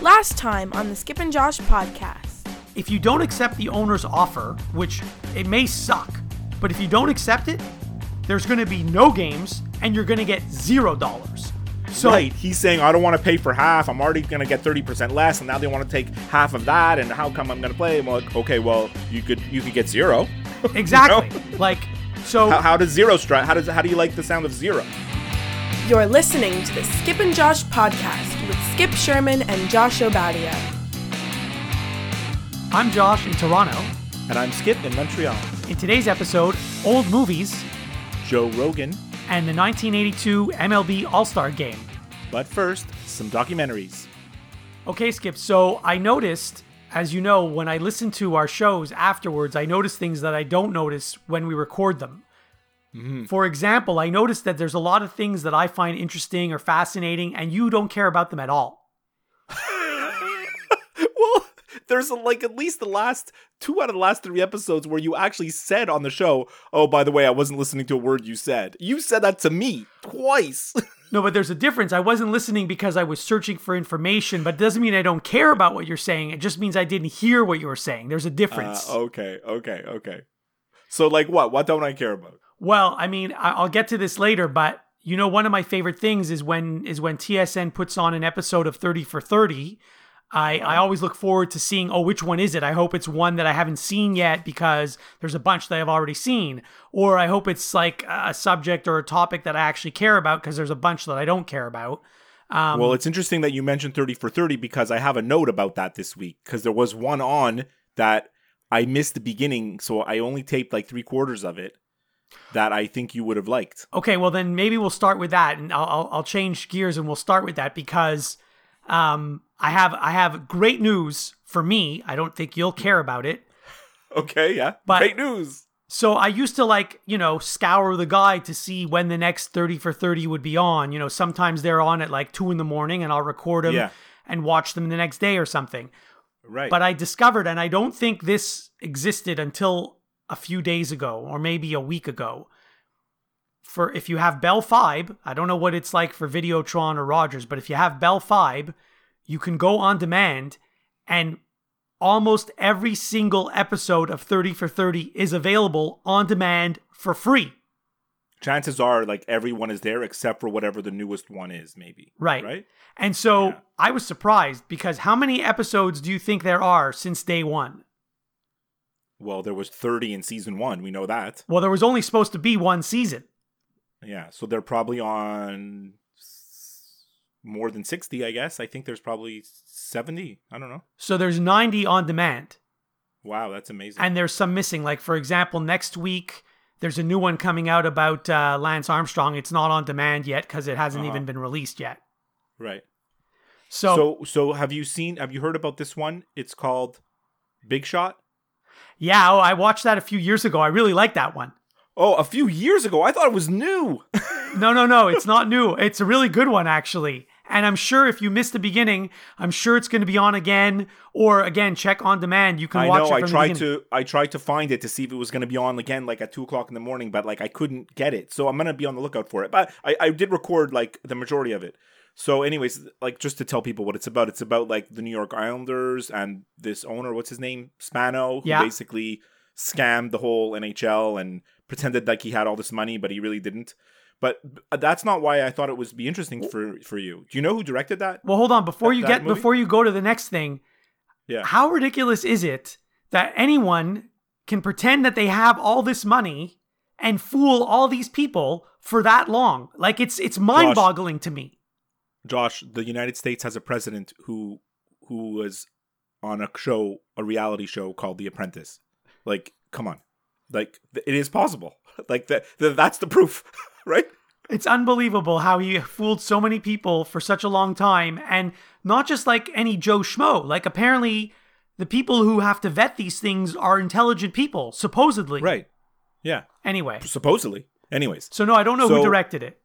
Last time on the Skip and Josh podcast. If you don't accept the owner's offer, which it may suck, but if you don't accept it, there's going to be no games and you're going to get zero dollars. So right. He's saying, I don't want to pay for half. I'm already going to get 30% less. And now they want to take half of that. And how come I'm going to play? I'm like, okay, well, you could you could get zero. exactly. Like, so How, how does zero strike? How does how do you like the sound of zero? You're listening to the Skip and Josh podcast with Skip Sherman and Josh Obadia. I'm Josh in Toronto. And I'm Skip in Montreal. In today's episode, old movies Joe Rogan. and the 1982 MLB All Star game. But first, some documentaries. Okay, Skip. So I noticed, as you know, when I listen to our shows afterwards, I notice things that I don't notice when we record them. For example, I noticed that there's a lot of things that I find interesting or fascinating, and you don't care about them at all. well, there's like at least the last two out of the last three episodes where you actually said on the show, "Oh, by the way, I wasn't listening to a word you said." You said that to me twice. No, but there's a difference. I wasn't listening because I was searching for information, but it doesn't mean I don't care about what you're saying. It just means I didn't hear what you were saying. There's a difference. Uh, okay, okay, okay. So, like, what? What don't I care about? Well, I mean, I'll get to this later, but you know, one of my favorite things is when is when TSN puts on an episode of Thirty for Thirty. I, I always look forward to seeing, oh, which one is it? I hope it's one that I haven't seen yet because there's a bunch that I've already seen. Or I hope it's like a subject or a topic that I actually care about because there's a bunch that I don't care about. Um, well, it's interesting that you mentioned 30 for 30 because I have a note about that this week because there was one on that I missed the beginning, so I only taped like three quarters of it that I think you would have liked. Okay, well then maybe we'll start with that, and I'll I'll, I'll change gears and we'll start with that because um, I have I have great news for me. I don't think you'll care about it. Okay, yeah. But- Great news. So I used to like you know scour the guide to see when the next thirty for thirty would be on. You know sometimes they're on at like two in the morning, and I'll record them Yeah. and watch them the next day or something. Right. But I discovered, and I don't think this existed until a few days ago or maybe a week ago. For if you have Bell Fibe, I don't know what it's like for Videotron or Rogers, but if you have Bell Fibe, you can go on demand and almost every single episode of 30 for 30 is available on demand for free. Chances are like everyone is there except for whatever the newest one is, maybe. Right. Right? And so Yeah. I was surprised because how many episodes do you think there are since day one? Well, there was 30 in season one. We know that. Well, there was only supposed to be one season. Yeah. So they're probably on more than 60, I guess. I think there's probably 70. I don't know. So there's 90 on demand, Wow, that's amazing. and there's some missing. Like for example, next week there's a new one coming out about uh, Lance Armstrong. It's not on demand yet because it hasn't Uh-huh. even been released yet. right. So, So so have you seen have you heard about this one? It's called Big Shot. Yeah, oh, I watched that a few years ago. I really like that one. Oh, a few years ago. I thought it was new. No, no, no, it's not new. It's a really good one actually. And I'm sure if you missed the beginning, I'm sure it's going to be on again. Or again, check on demand. You can I watch know. it I from tried to I tried to find it to see if it was going to be on again, like at two o'clock in the morning, but like I couldn't get it. So I'm going to be on the lookout for it. But I I did record like the majority of it. So, anyways, like just to tell people what it's about, it's about like the New York Islanders and this owner, what's his name, Spano, who Yeah. basically scammed the whole NHL and pretended like he had all this money, but he really didn't. But that's not why I thought it was be interesting for for you. Do you know who directed that? Well, hold on. Before That- you get before you go to the next thing, Yeah. how ridiculous is it that anyone can pretend that they have all this money and fool all these people for that long? Like it's it's mind-boggling to me. Josh, the United States has a president who who was on a show, a reality show called The Apprentice. Like, come on, like it is possible. Like that, that's the proof, right? It's unbelievable how he fooled so many people for such a long time and not just like any Joe Schmo. Like apparently the people who have to vet these things are intelligent people, supposedly. Right. Yeah. Anyway. Supposedly. Anyways, So no, I don't know who directed it.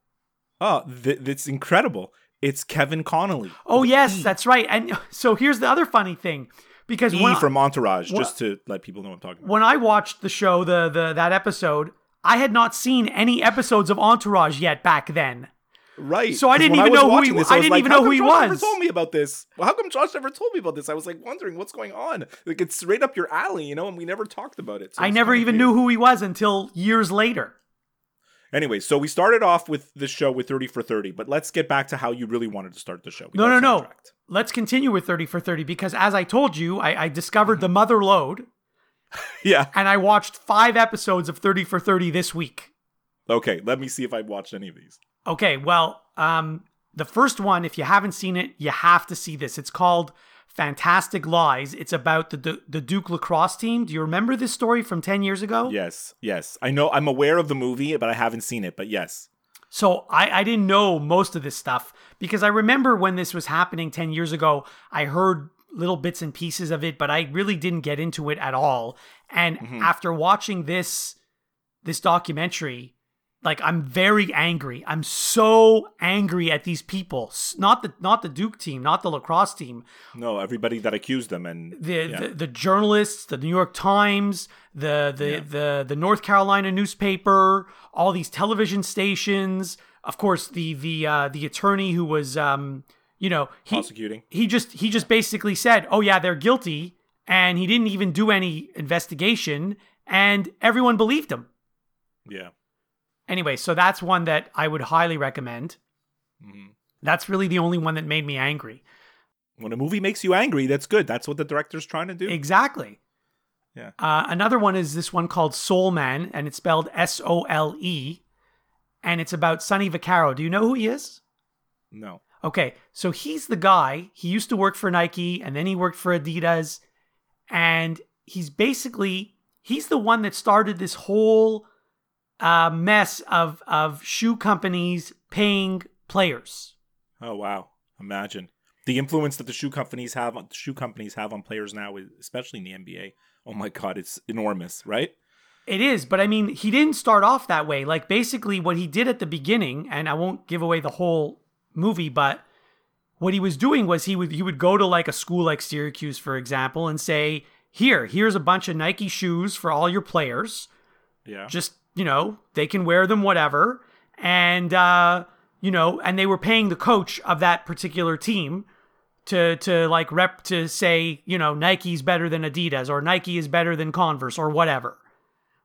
oh, th- it's incredible. It's Kevin Connolly. Oh yes, that's right. And so here's the other funny thing. Because E from Entourage, Wha- just to let people know what I'm talking about. when I watched the show, the the that episode, I had not seen any episodes of Entourage yet back then. Right. So I didn't even was know who he- this, I was didn't like, even know who he Josh Never told me about this. Well, how come Josh never told me about this? I was like wondering what's going on. Like it's right up your alley, you know, and we never talked about it. So I never even weird. knew who he was until years later. Anyway, so we started off with the show with 30 for 30, but let's get back to how you really wanted to start the show. We No, no, no. Let's continue with 30 for 30 because, as I told you, I, I discovered the Mother Lode Yeah. and I watched five episodes of 30 for 30 this week. Okay, let me see if I've watched any of these. Okay, well, um, the first one, if you haven't seen it, you have to see this. It's called Fantastic Lies. It's about the the, the Duke lacrosse team. Do you remember this story from 10 years ago? Yes, yes. I know I'm aware of the movie, but I haven't seen it, but yes. So I, I didn't know most of this stuff because I remember when this was happening 10 years ago, I heard little bits and pieces of it, but I really didn't get into it at all. And mm-hmm. after watching this this documentary, like I'm very angry. I'm so angry at these people. Not the not the Duke team, not the lacrosse team. No, everybody that accused them and The yeah. the, the journalists, the New York Times, the the, Yeah. the the North Carolina newspaper, all these television stations. Of course, the the uh, the attorney who was um you know he prosecuting. he just he just basically said, "Oh yeah, they're guilty," and he didn't even do any investigation, and everyone believed him. Yeah. Anyway, so that's one that I would highly recommend. Mhm. That's really the only one that made me angry. When a movie makes you angry, that's good. That's what the director's trying to do. Exactly. Yeah. Uh, another one is this one called Soul Man, and it's spelled S O L E, and it's about Sonny Vaccaro. Do you know who he is? No. Okay, so he's the guy. He used to work for Nike, and then he worked for Adidas, and he's basically he's the one that started this whole uh, mess of of shoe companies paying players. Oh wow. Imagine. The influence that the shoe companies have on shoe companies have on players now, especially in the NBA. Oh my god, it's enormous, right? It is, but I mean, he didn't start off that way. Like basically what he did at the beginning, and I won't give away the whole movie, but what he was doing was he would he would go to like a school like Syracuse, for example, and say, "Here, here's a bunch of Nike shoes for all your players. Yeah. Just, you know, they can wear them whatever." And uh, you know, and they were paying the coach of that particular team to to like rep to say, you know, Nike's better than Adidas or Nike is better than Converse or whatever.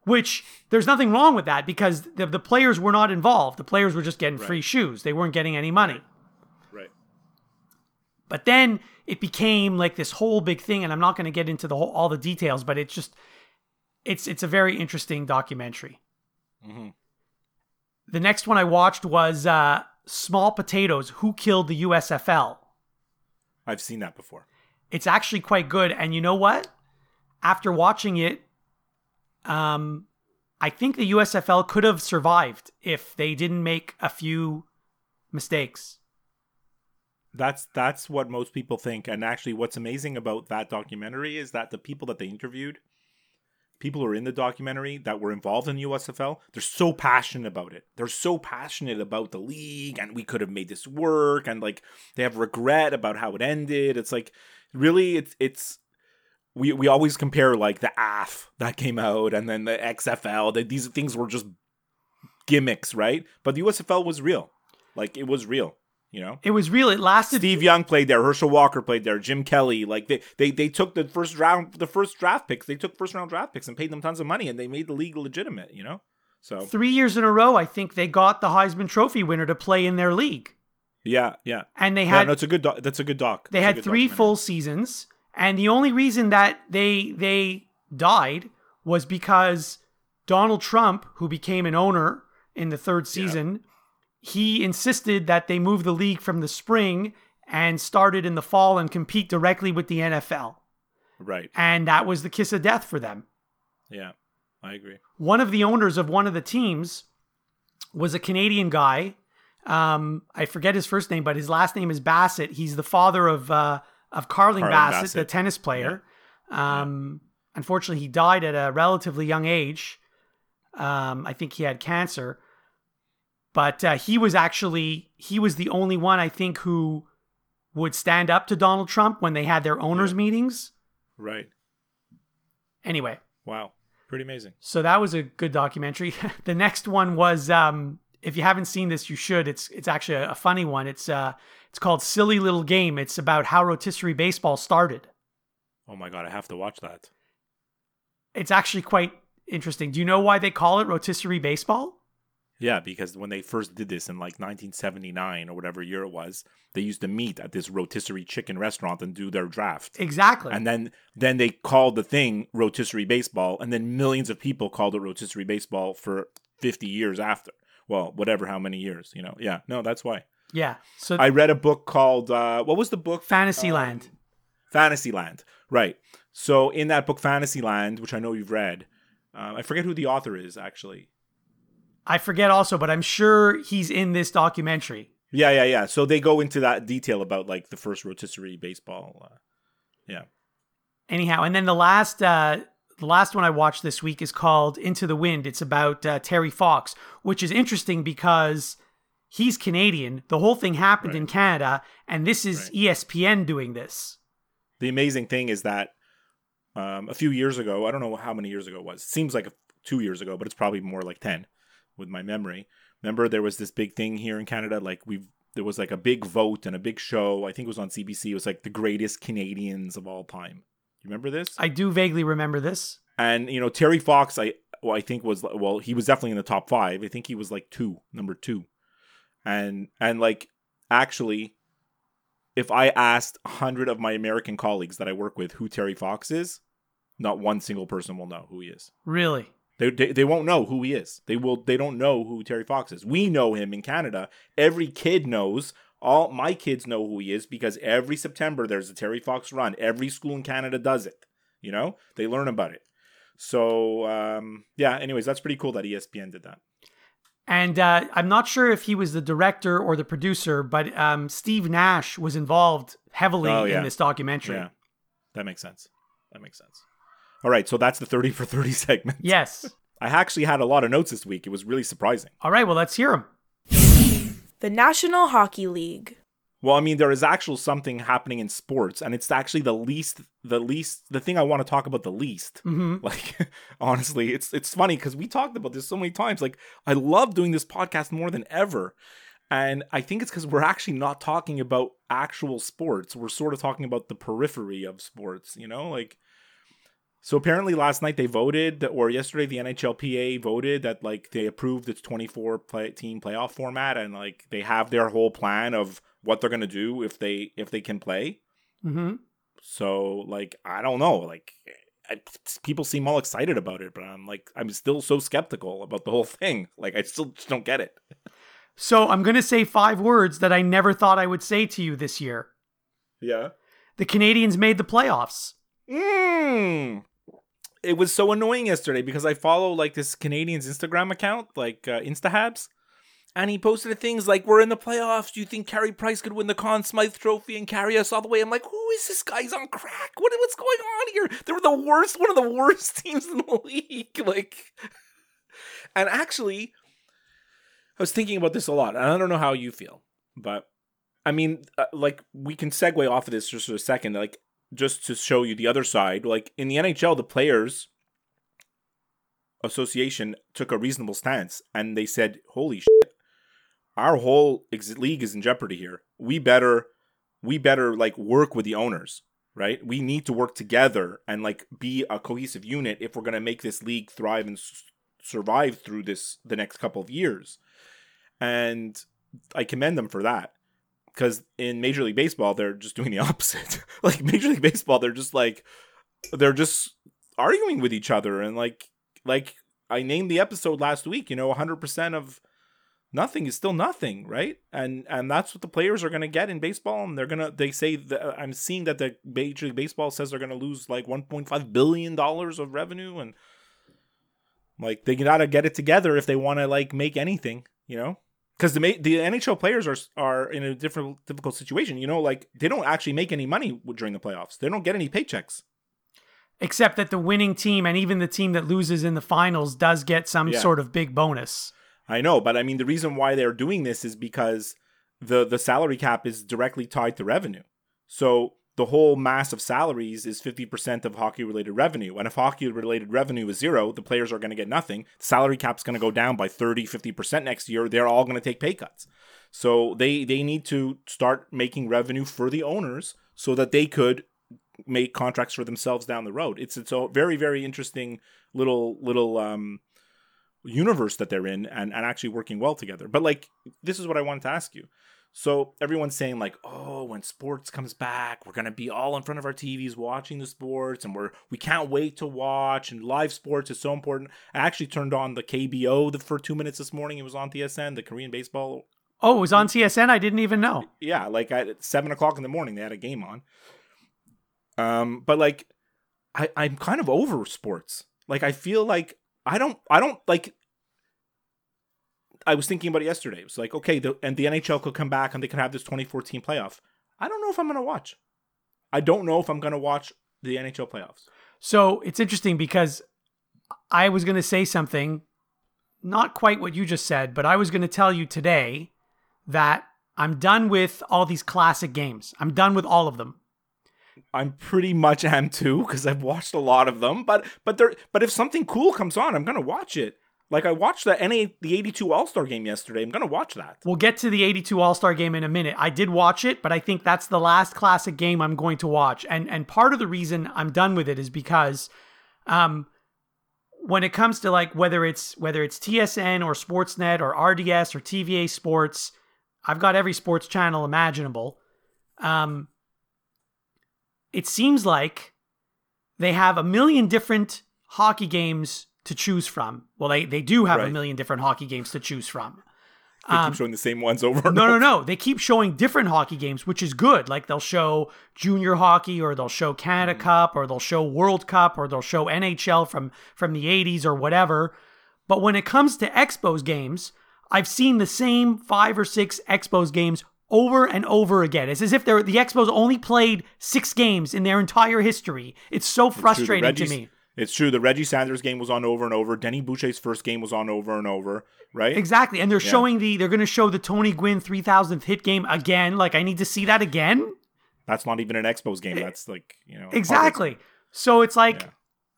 Which there's nothing wrong with that because the, the players were not involved. The players were just getting free shoes. They weren't getting any money. right. But then it became like this whole big thing, and I'm not going to get into the whole all the details, but it's just it's it's a very interesting documentary. Mhm. The next one I watched was uh, Small Potatoes: Who Killed the USFL. I've seen that before. It's actually quite good, and you know what? After watching it, um, I think the USFL could have survived if they didn't make a few mistakes. That's that's what most people think. And actually what's amazing about that documentary is that the people that they interviewed, people who are in the documentary that were involved in the USFL, they're so passionate about it. They're so passionate about the league and we could have made this work and like they have regret about how it ended. It's like really it's it's we we always compare like the AF that came out and then the XFL. That these things were just gimmicks, right? But the USFL was real. Like it was real, you know? It was real. It lasted. Steve Young played there. Herschel Walker played there. Jim Kelly, like they, they, they took the first round, the first draft picks. They took first round draft picks and paid them tons of money, and they made the league legitimate. You know, so Three years in a row, I think they got the Heisman Trophy winner to play in their league, yeah, yeah, and they yeah. had No, it's a good. That's a good doc. they It's had three documentary. full seasons, and the only reason that they they died was because Donald Trump, who became an owner in the third season, he insisted that they move the league from the spring and started in the fall and compete directly with the NFL, Right. and that was the kiss of death for them. Yeah, I agree. one of the owners of one of the teams was a Canadian guy. Um, I forget his first name, but his last name is Bassett. He's the father of uh, of Carling, Carling Bassett, Bassett. the tennis player. Um, Unfortunately, he died at a relatively young age. Um, I think he had cancer, but uh, he was actually he was the only one I think who would stand up to Donald Trump when they had their owners' Yeah. meetings. Right. Anyway, Wow. Pretty amazing. So that was a good documentary. the next one was um if you haven't seen this, you should. It's it's actually a, a funny one. It's uh it's called Silly Little Game. It's about how rotisserie baseball started. Oh my god, I have to watch that. It's actually quite interesting. Do you know why they call it rotisserie baseball? Yeah, because when they first did this in like 1979 or whatever year it was, they used to meet at this rotisserie chicken restaurant and do their draft. Exactly. And then then they called the thing rotisserie baseball, and then millions of people called it rotisserie baseball for 50 years after. Well, whatever, how many years, you know? Yeah, no, that's why. yeah. So I read a book called uh, what was the book? Fantasyland. Fantasyland. Right. So in that book, Fantasyland, which I know you've read, uh, I forget who the author is actually. I forget also, but I'm sure he's in this documentary. Yeah, yeah, yeah. So they go into that detail about like the first rotisserie baseball. Uh, yeah. Anyhow, and then the last uh the last one I watched this week is called Into the Wind. It's about uh, Terry Fox, which is interesting because he's Canadian. The whole thing happened in Canada, and this is Right. ESPN doing this. The amazing thing is that um, a few years ago, I don't know how many years ago it was. It Seems like two years ago, but it's probably more like ten with my memory. Remember, there was this big thing here in Canada. Like we, there was like a big vote and a big show. I think it was on CBC. It was like the greatest Canadians of all time. You remember this? I do vaguely remember this. And you know Terry Fox, I well, I think was well, he was definitely in the top five. I think he was like two, number two, and and like actually, if I asked a hundred of my American colleagues that I work with who Terry Fox is, not one single person will know who he is. Really? They, they they won't know who he is. They will they don't know who Terry Fox is. We know him in Canada. Every kid knows. All my kids know who he is because every September there's a Terry Fox run. Every school in Canada does it. You know, they learn about it. So um, yeah. Anyways, that's pretty cool that ESPN did that. And uh, I'm not sure if he was the director or the producer, but um, Steve Nash was involved heavily Oh, yeah. in this documentary. Yeah, that makes sense. That makes sense. All right, so that's the thirty for thirty segment. Yes. I actually had a lot of notes this week. It was really surprising. All right. Well, let's hear them. The National Hockey League. Well, I mean, there is actual something happening in sports, and it's actually the least, the least, the thing I want to talk about the least. hmm Like, honestly, it's it's funny because we talked about this so many times. Like, I love doing this podcast more than ever, and I think it's because we're actually not talking about actual sports. We're sort of talking about the periphery of sports. You know, like. So apparently last night they voted, or yesterday the NHLPA voted that like they approved its 24 play, team playoff format, and like they have their whole plan of what they're gonna do if they if they can play. hmm So like I don't know, like I, people seem all excited about it, but I'm like I'm still so skeptical about the whole thing. Like I still just don't get it. So I'm going to say five words that I never thought I would say to you this year. Yeah. The Canadiens made the playoffs. Mm. It was so annoying yesterday because I follow like this Canadian's Instagram account, like uh, InstaHabs, and he posted things like, "We're in the playoffs. Do you think Carey Price could win the Conn Smythe Trophy and carry us all the way?" I'm like, "Who is this guy? He's on crack. What what's going on here? They were the worst, one of the worst teams in the league. Like, and actually, I was thinking about this a lot, and I don't know how you feel, but I mean, uh, like we can segue off of this just for a second. Like, just to show you the other side, like in the NHL, the players association took a reasonable stance and they said, "Holy shit, our whole ex- league is in jeopardy here. We better, we better like work with the owners, right? We need to work together and like be a cohesive unit if we're gonna make this league thrive and s- survive through this the next couple of years." And I commend them for that because in Major League Baseball they're just doing the opposite. like Major League Baseball, they're just like they're just arguing with each other and like like I named the episode last week. You know, 100 percent of nothing is still nothing, right? And and that's what the players are going to get in baseball. And they're gonna they say that I'm seeing that the Major League Baseball says they're going to lose like 1.5 billion dollars of revenue and like they gotta get it together if they want to like make anything, you know because the ma- the NHL players are are in a different difficult situation. You know, like they don't actually make any money during the playoffs. They don't get any paychecks. Except that the winning team and even the team that loses in the finals does get some Yeah. sort of big bonus. I know, but I mean the reason why they're doing this is because the the salary cap is directly tied to revenue. So the whole mass of salaries is 50% of hockey related revenue. And if hockey related revenue is zero, the players are going to get nothing. Salary cap's going to go down by 30, 50% next year. They're all going to take pay cuts. So they they need to start making revenue for the owners so that they could make contracts for themselves down the road. It's it's a very very interesting little little um universe that they're in and, and actually working well together. But like this is what I wanted to ask you. So everyone's saying like, "Oh, when sports comes back, we're gonna be all in front of our TVs watching the sports, and we're we can't wait to watch." And live sports is so important. I actually turned on the KBO the, for two minutes this morning. It was on TSN, the Korean baseball. Oh, it was on TSN. I didn't even know. Yeah, like at seven o'clock in the morning, they had a game on. Um, but like, I I'm kind of over sports. Like I feel like I don't I don't like I was thinking about it yesterday. It was like, okay, the, and the NHL could come back and they could have this 2014 playoff. I don't know if I'm going to watch. I don't know if I'm going to watch the NHL playoffs. So it's interesting because I was going to say something, not quite what you just said, but I was going to tell you today that I'm done with all these classic games. I'm done with all of them. I'm pretty much am too because I've watched a lot of them. But but there but if something cool comes on, I'm gonna watch it. Like I watched the NA the 82 All-Star game yesterday. I'm going to watch that. We'll get to the 82 All-Star game in a minute. I did watch it, but I think that's the last classic game I'm going to watch. And and part of the reason I'm done with it is because um when it comes to like whether it's whether it's TSN or Sportsnet or RDS or TVA Sports, I've got every sports channel imaginable. Um it seems like they have a million different hockey games to choose from. Well, they, they do have right. a million different hockey games to choose from. They um, keep showing the same ones over. no, over. no, no. They keep showing different hockey games, which is good. Like they'll show junior hockey, or they'll show Canada mm-hmm. Cup, or they'll show World Cup, or they'll show NHL from from the '80s or whatever. But when it comes to Expos games, I've seen the same five or six Expos games over and over again. It's as if they're the Expos only played six games in their entire history. It's so frustrating to me. It's true. The Reggie Sanders game was on over and over. Denis Boucher's first game was on over and over, right? Exactly. And they're yeah. showing the they're going to show the Tony Gwynn 3000th hit game again. Like I need to see that again. That's not even an Expos game. That's like, you know. Exactly. So it's like yeah.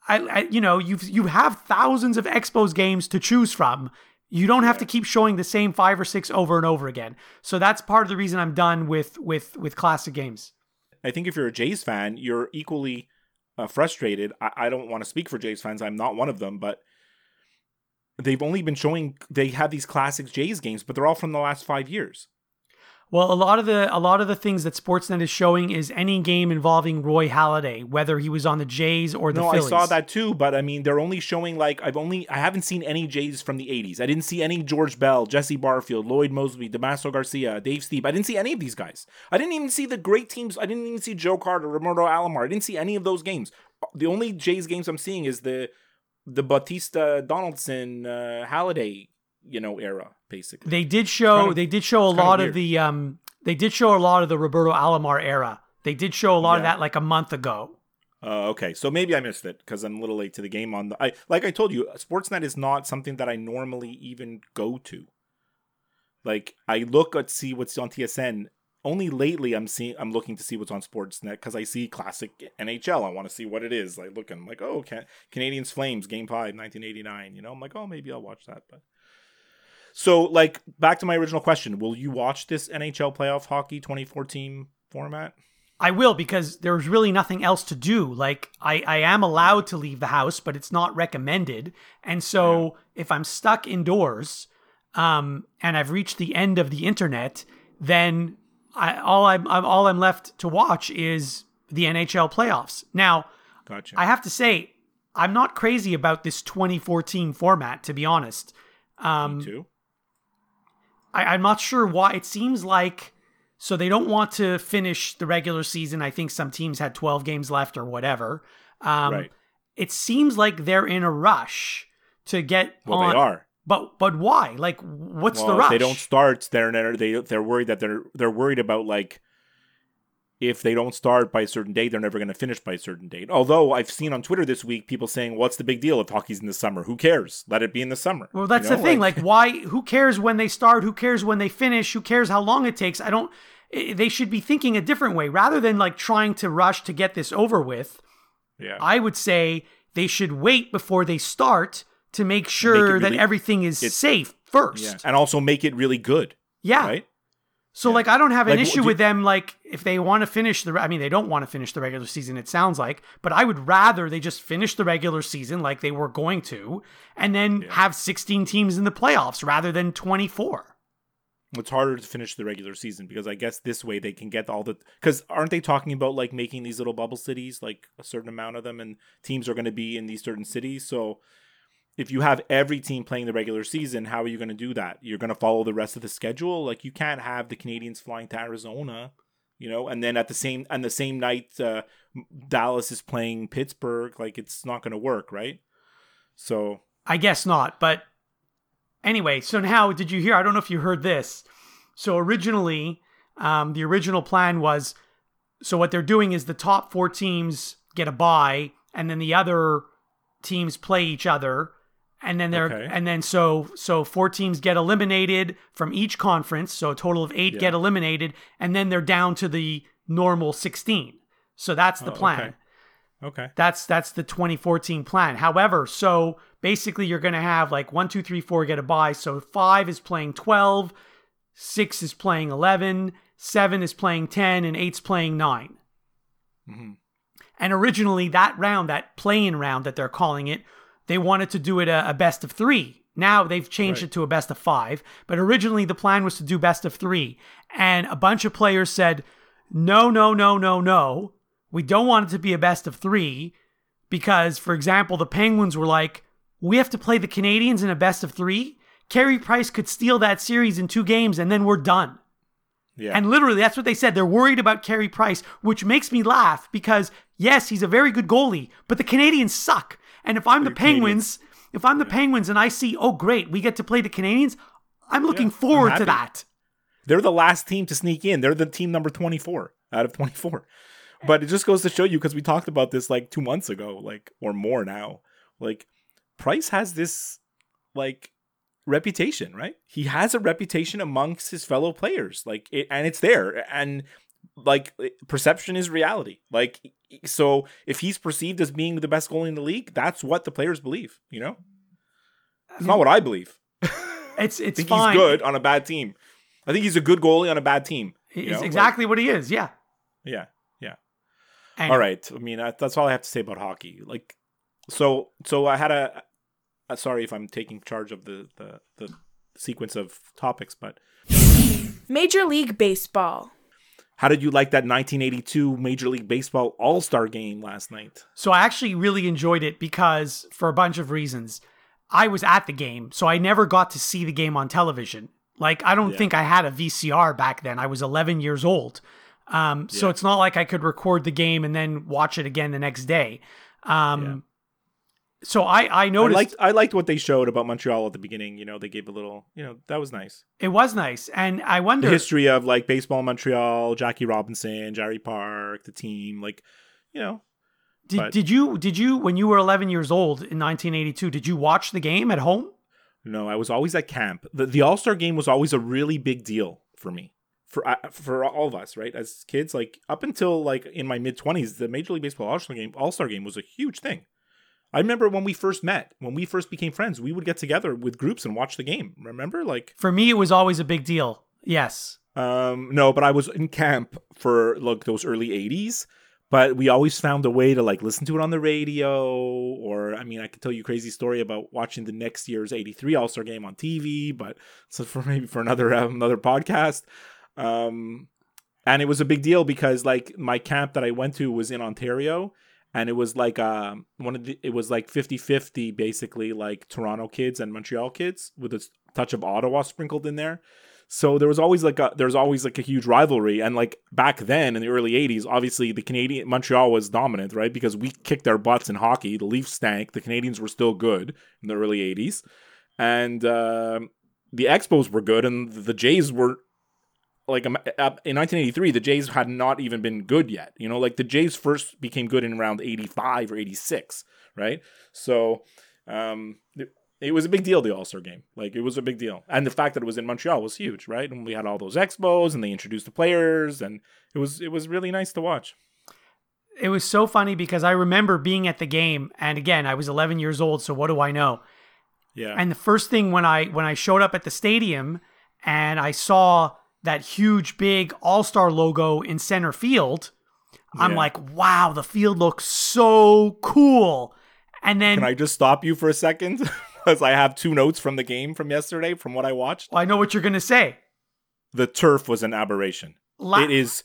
I, I, you know, you you have thousands of Expos games to choose from. You don't have yeah. to keep showing the same 5 or 6 over and over again. So that's part of the reason I'm done with with with classic games. I think if you're a Jays fan, you're equally uh, frustrated. I, I don't want to speak for Jays fans. I'm not one of them, but they've only been showing they have these classic Jays games, but they're all from the last five years. Well, a lot of the a lot of the things that Sportsnet is showing is any game involving Roy Halladay, whether he was on the Jays or the no, Phillies. I saw that too, but I mean, they're only showing like I've only I haven't seen any Jays from the '80s. I didn't see any George Bell, Jesse Barfield, Lloyd Moseby, Damaso Garcia, Dave Stieb. I didn't see any of these guys. I didn't even see the great teams. I didn't even see Joe Carter, Roberto Alomar. I didn't see any of those games. The only Jays games I'm seeing is the the Bautista Donaldson uh, Halladay you know era basically they did show of, they did show a lot of the um they did show a lot of the Roberto Alomar era. They did show a lot yeah. of that like a month ago. Uh, okay, so maybe I missed it because I'm a little late to the game. On the, I like I told you, Sportsnet is not something that I normally even go to. Like I look at see what's on TSN. Only lately I'm seeing I'm looking to see what's on Sportsnet because I see classic NHL. I want to see what it is. Like looking, I'm like, oh, can, Canadiens Flames Game Five, 1989. You know, I'm like, oh, maybe I'll watch that, but. So, like, back to my original question: Will you watch this NHL playoff hockey 2014 format? I will because there's really nothing else to do. Like, I, I am allowed to leave the house, but it's not recommended. And so, yeah. if I'm stuck indoors, um, and I've reached the end of the internet, then I, all I'm, I'm all I'm left to watch is the NHL playoffs. Now, gotcha. I have to say, I'm not crazy about this 2014 format, to be honest. Um, Me too. I, I'm not sure why. It seems like so they don't want to finish the regular season. I think some teams had 12 games left or whatever. Um, right. It seems like they're in a rush to get. Well, on, they are. But but why? Like, what's well, the rush? they don't start. They're they they're worried that they're they're worried about like if they don't start by a certain date, they're never going to finish by a certain date. Although I've seen on Twitter this week people saying, "What's the big deal if hockey's in the summer? Who cares? Let it be in the summer." Well, that's you know? the thing. Like, like, why? Who cares when they start? Who cares when they finish? Who cares how long it takes? I don't. Eh, they should be thinking a different way rather than like trying to rush to get this over with. Yeah. I would say they should wait before they start to make sure that really- everything is safe first. yeah. And also make it really good. Yeah. Right? So Yeah. like I don't have an Like, issue do- with them like if they want to finish the I mean they don't want to finish the regular season it sounds like but I would rather they just finish the regular season like they were going to and then Yeah. have 16 teams in the playoffs rather than 24. It's harder to finish the regular season because I guess this way they can get all the because aren't they talking about like making these little bubble cities like a certain amount of them and teams are going to be in these certain cities so if you have every team playing the regular season how are you going to do that you're going to follow the rest of the schedule like you can't have the Canadiens flying to Arizona you know and then at the same and the same night uh, Dallas is playing Pittsburgh like it's not going to work right so I guess not, but anyway, so now did you hear? I don't know if you heard this. So originally, um, the original plan was so what they're doing is the top four teams get a bye, and then the other teams play each other, and then they're Okay. and then so so four teams get eliminated from each conference, so a total of eight Yeah. get eliminated, and then they're down to the normal sixteen. So that's the Oh, plan. okay. okay That's that's the 2014 plan. However, so basically you're going to have like one, two, three, four get a bye. So five is playing 12, six is playing 11, seven is playing 10, and eight's playing 9 Mhm. And originally that round, that play-in round that they're calling it, they wanted to do it a, a best of three. Now they've changed Right. it to a best of five, but originally the plan was to do best of three. And a bunch of players said, no, no, no, no, no. We don't want it to be a best of three because, for example, the Penguins were like, we have to play the Canadiens in a best of three. Carey Price could steal that series in two games and then we're done. yeah And literally, that's what they said. They're worried about Carey Price, which makes me laugh because, yes, he's a very good goalie, but the Canadiens suck. And if I'm the Canadiens. Penguins, if I'm the Penguins and I see, oh, great, we get to play the Canadiens, I'm looking I'm forward to that. They're the last team to sneak in. They're the team number 24 out of 24. But it just goes to show you because we talked about this like 2 months ago, like or more now. Like Price has this like reputation, right? He has a reputation amongst his fellow players. Like it, and it's there and like perception is reality. Like so if he's perceived as being the best goalie in the league, that's what the players believe, you know? It's not what I believe. It's I it's think fine. he's good on a bad team. I think he's a good goalie on a bad team. you It's know? Like, exactly what he is. Yeah. yeah, yeah. And All right. I mean, that, that's all I have to say about hockey. Like, so, so I had a. Uh, sorry if I'm taking charge of the the the sequence of topics, but Major League Baseball. How did you like that 1982 Major League Baseball All Star game last night? So I actually really enjoyed it because for a bunch of reasons. I was at the game, so I never got to see the game on television. Like I don't Yeah. think I had a VCR back then. I was 11 years old. Um, so Yeah. it's not like I could record the game and then watch it again the next day. Um, So I I noticed I liked I liked what they showed about Montreal at the beginning. You know, they gave a little. You know, that was nice. it was nice, and I wonder. The history of like baseball in Montreal, Jackie Robinson, Jarry Park, the team. Like, you know, did, but- did you did you when you were 11 years old in 1982? Did you watch the game at home? No, I was always at camp. The, the All Star game was always a really big deal for me, for uh, for all of us, right? As kids, like up until like in my mid twenties, the Major League Baseball All Star game All Star game was a huge thing. I remember when we first met, when we first became friends, we would get together with groups and watch the game. Remember, like, For me, it was always a big deal. Yes. um, no, but I was in camp for like those early '80s. But we always found a way to like listen to it on the radio, or I mean, I could tell you a crazy story about watching the next year's '83 All Star Game on TV, but so for maybe for another uh, another podcast. Um, and it was a big deal because like my camp that I went to was in Ontario, and it was like um one of the it was like 50-50 basically like Toronto kids and Montreal kids with a touch of Ottawa sprinkled in there. So there was always like a there was always like a huge rivalry, and like back then in the early '80s, obviously the Canadian Montreal was dominant, right? Because we kicked their butts in hockey. The Leafs stank. The Canadiens were still good in the early '80s, and uh, the Expos were good, and the Jays were like um, in 1983. The Jays had not even been good yet. You know, like the Jays first became good in around '85 or '86, right? So. Um, it was a big deal the All Star game. Like it was a big deal, and the fact that it was in Montreal was huge, right? And we had all those expos, and they introduced the players, and it was it was really nice to watch. It was so funny because I remember being at the game, and again, I was 11 years old, so what do I know? Yeah, And the first thing when I when I showed up at the stadium and I saw that huge big All-Star logo in center field, I'm like, "Wow, the field looks so cool." And then can I just stop you for a second? Because I have two notes from the game from yesterday, from what I watched. I know what you're going to say. The turf was an aberration. La- it is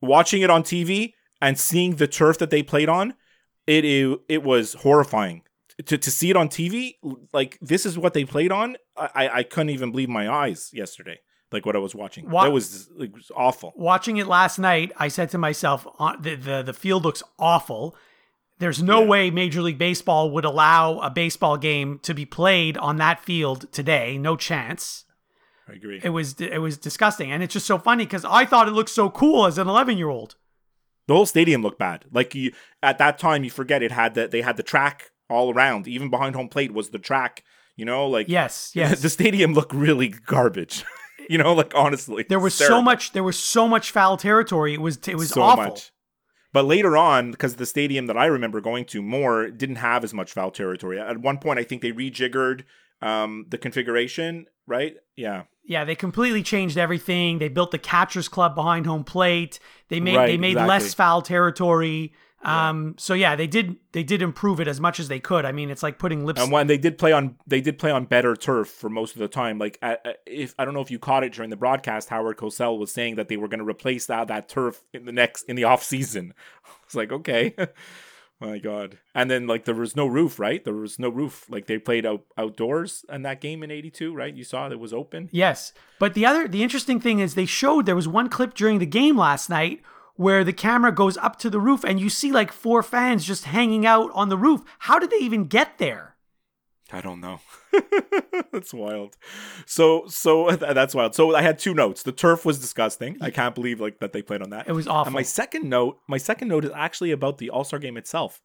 watching it on TV and seeing the turf that they played on. It it, it was horrifying to to see it on TV. Like this is what they played on. I, I couldn't even believe my eyes yesterday. Like what I was watching. Wha- That was it was awful. Watching it last night, I said to myself, uh, the, the the field looks awful. There's no Yeah. way Major League Baseball would allow a baseball game to be played on that field today. No chance. I agree. It was it was disgusting, and it's just so funny because I thought it looked so cool as an 11 year old. the whole stadium looked bad. Like you at that time, you forget it had that they had the track all around. Even behind home plate was the track. You know, like Yes, yes. the stadium looked really garbage. you know, like honestly, there was It's so much. There was so much foul territory. It was it was so awful. much. But later on, because the stadium that I remember going to more didn't have as much foul territory. At one point, I think they rejiggered um, the configuration. Right? Yeah. Yeah, they completely changed everything. They built the catchers club behind home plate. They made Right, they made exactly. less foul territory. Um, so yeah, they did they did improve it as much as they could. I mean, it's like putting lips. And when they did play on, they did play on better turf for most of the time. Like, if I don't know if you caught it during the broadcast, Howard Cosell was saying that they were going to replace that that turf in the next in the off season. It's like okay, my god. And then like there was no roof, right? There was no roof. Like they played out outdoors in that game in '82, right? You saw it was open. Yes. But the other the interesting thing is they showed there was one clip during the game last night where the camera goes up to the roof and you see like four fans just hanging out on the roof. How did they even get there? I don't know. that's wild. So so that's wild. So I had two notes. The turf was disgusting. I can't believe like that they played on that. It was awful. And my second note, my second note is actually about the All Star game itself.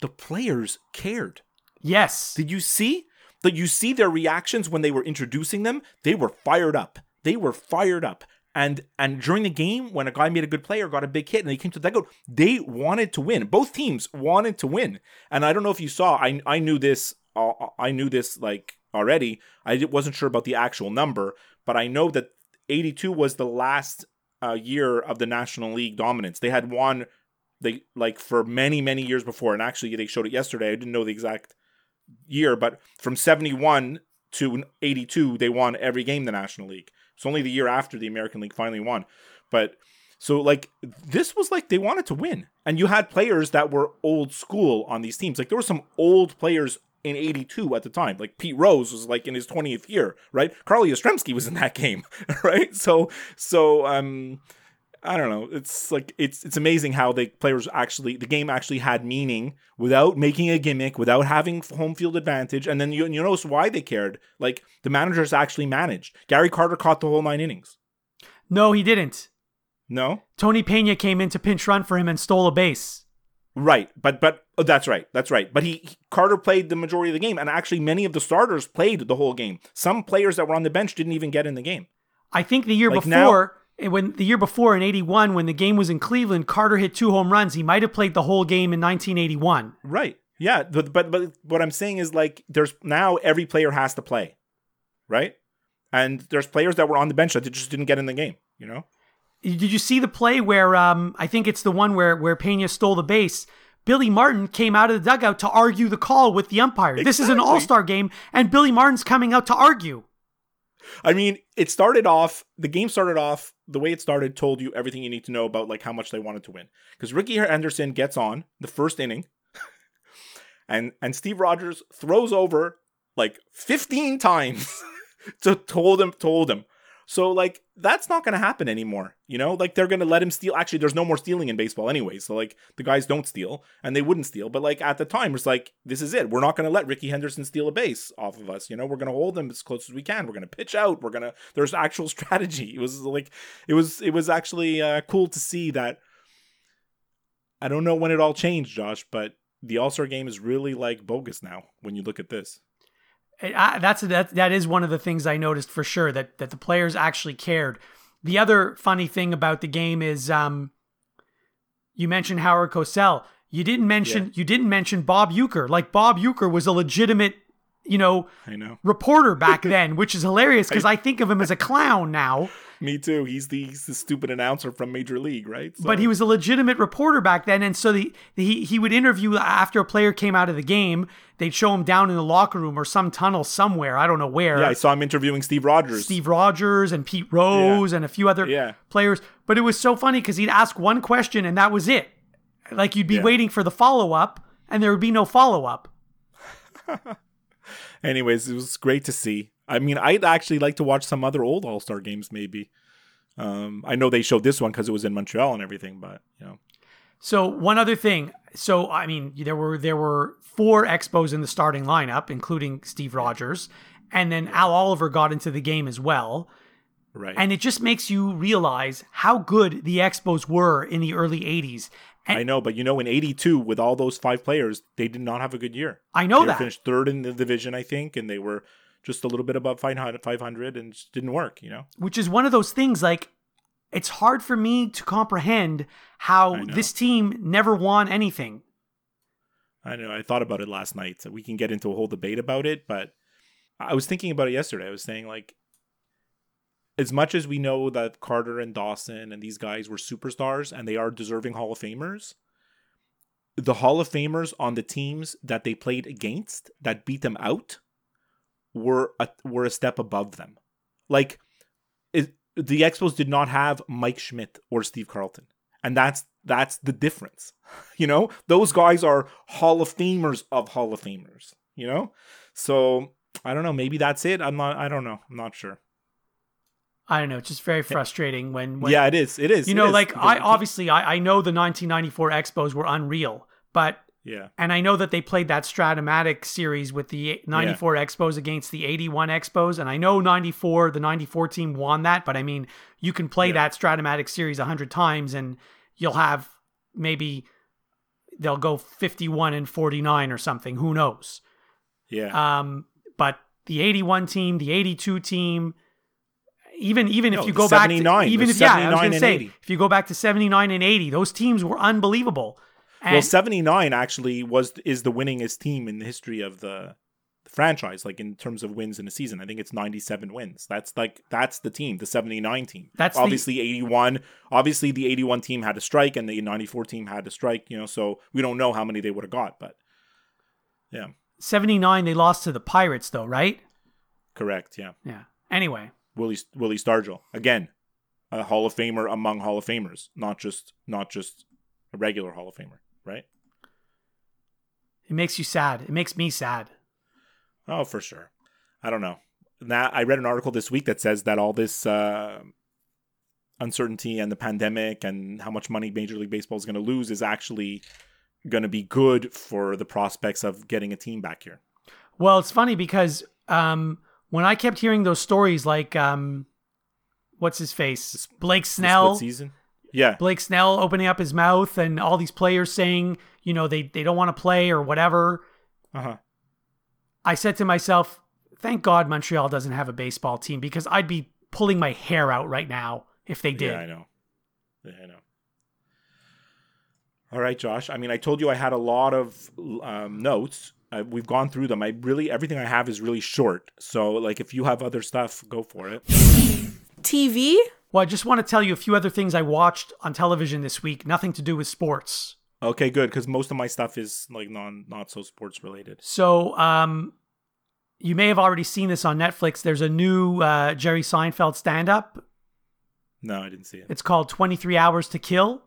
The players cared. yes. Did you see? Did you see their reactions when they were introducing them? They were fired up. They were fired up. And and during the game, when a guy made a good play or got a big hit and they came to the dugout, they wanted to win. Both teams wanted to win. And I don't know if you saw. I I knew this. Uh, I knew this like already. I wasn't sure about the actual number, but I know that 82 was the last uh, year of the National League dominance. They had won they like for many many years before, and actually they showed it yesterday. I didn't know the exact year, but from 71 to 82, they won every game the National League. It's only the year after the American League finally won. But so like this was like they wanted to win. And you had players that were old school on these teams. Like there were some old players in 82 at the time. Like Pete Rose was like in his 20th year, right? Carly Yastrzemski was in that game, right? So so um I don't know. It's like it's it's amazing how the players actually the game actually had meaning without making a gimmick, without having home field advantage, and then you you notice why they cared. Like the managers actually managed. Gary Carter caught the whole nine innings. No, he didn't. No, Tony Pena came in to pinch run for him and stole a base. right, but but oh, that's right, that's right. But he, he- Carter played the majority of the game, and actually many of the starters played the whole game. Some players that were on the bench didn't even get in the game. I think the year Like before, eh, when the year before in '81, when the game was in Cleveland, Carter hit two home runs. He might have played the whole game in 1981. Right. Yeah. But, but but what I'm saying is like there's now every player has to play, right? And there's players that were on the bench that just didn't get in the game. You know. Did you see the play where um, I think it's the one where where Pena stole the base? Billy Martin came out of the dugout to argue the call with the umpire. This is an All Star game, and Billy Martin's coming out to argue. I mean, it started off. The game started off the way it started. Told you everything you need to know about like how much they wanted to win. Because Rickey Henderson gets on the first inning, and and Steve Rogers throws over like 15 times to told him told him. So like that's not going to happen anymore. You know, like they're going to let him steal. Actually, there's no more stealing in baseball anyway. So like the guys don't steal and they wouldn't steal. But like at the time, it's like this is it. We're not going to let Rickey Henderson steal a base off of us. You know, we're going to hold them as close as we can. We're going to pitch out. We're going to. There's actual strategy. It was like it was it was actually uh, cool to see that. I don't know when it all changed, Josh, but the All Star game is really like bogus now when you look at this. I, that's that that is one of the things I noticed for sure that that the players actually cared. The other funny thing about the game is um you mentioned Howard Cosell. You didn't mention Yeah. you didn't mention Bob Uecker. Like Bob Uecker was a legitimate, you know, I know. reporter back then, which is hilarious because I think of him as a clown now. Me too. He's the, he's the stupid announcer from Major League, right? So- But he was a legitimate reporter back then, and so the, he he would interview after a player came out of the game. They'd show him down in the locker room or some tunnel somewhere. I don't know where. Yeah, I saw him interviewing Steve Rogers. Steve Rogers and Pete Rose and a few other Yeah. players. But it was so funny because he'd ask one question and that was it. Like you'd be Yeah. waiting for the follow up, and there would be no follow up. Anyways, it was great to see. I mean, I'd actually like to watch some other old All Star games, maybe. Um, I know they showed this one because it was in Montreal and everything, but you know, So one other thing. So I mean, there were there were four expos in the starting lineup, including Steve Rogers, and then Al Oliver got into the game as well. right? And it just makes you realize how good the expos were in the early '80s. And I know, but you know, in '82, with all those five players, they did not have a good year. I know that. they that. finished third in the division, I think, and they were just a little bit above 500, 500 and just didn't work. You know, which is one of those things like it's hard for me to comprehend how this team never won anything. I know. I thought about it last night. So we can get into a whole debate about it, but I was thinking about it yesterday. I was saying like, as much as we know that Carter and Dawson and these guys were superstars and they are deserving Hall of Famers, the Hall of Famers on the teams that they played against that beat them out were a, were a step above them. Like, it, the Expos did not have Mike Schmidt or Steve Carlton, and that's that's the difference. You know, those guys are Hall of Famers of Hall of Famers. You know, so I don't know. Maybe that's it. I'm not. I don't know. I'm not sure. I don't know. It's just very frustrating when, when yeah, it is. It is. you it know, is, like I obviously I, I know the 1994 Expos were unreal, but Yeah. and I know that they played that Stratomatic series with the 94 Expos against the 81 Expos, and I know 94 the 94 team won that, but I mean you can play Yeah. that Stratomatic series a hundred times and you'll have maybe they'll go 51 and 49 or something. Who knows? Yeah. Um, but the 81 team, the 82 team, even even if you the go back to even the if yeah, I was 79 going to and say 80. if you go back to 79 and 80, those teams were unbelievable. And well, 79 actually was is the winningest team in the history of the, the franchise. Like in terms of wins in a season, I think it's 97 wins. That's like that's the team, the 79 team. That's the- obviously 81. Obviously, the 81 team had a strike, and the 94 team had a strike. You know, so we don't know how many they would have got, but yeah, 79 they lost to the Pirates though, right? correct. Yeah, Yeah. Anyway, Willie Willie Stargell again, a Hall of Famer among Hall of Famers, not just not just a regular Hall of Famer, right? it makes you sad. It makes me sad. Oh, for sure. I don't know. That I read an article this week that says that all this uh, uncertainty and the pandemic and how much money Major League Baseball is going to lose is actually going to be good for the prospects of getting a team back here. Well, it's funny because um, when I kept hearing those stories, like um, what's his face, Blake Snell, season. Yeah, Blake Snell opening up his mouth, and all these players saying, you know, they they don't want to play or whatever. uh huh. I said to myself, thank God Montreal doesn't have a baseball team because I'd be pulling my hair out right now if they did. Yeah, I know. Yeah, I know. All right, Josh. I mean, I told you I had a lot of um, notes. Uh, we've gone through them. I really everything I have is really short. So, like, if you have other stuff, go for it. TV? Well, I just want to tell you a few other things I watched on television this week, nothing to do with sports. Okay, good. Because most of my stuff is like non not so sports related. So, um, you may have already seen this on Netflix. There's a new uh, Jerry Seinfeld stand up. No, I didn't see it. It's called 23 Hours to Kill.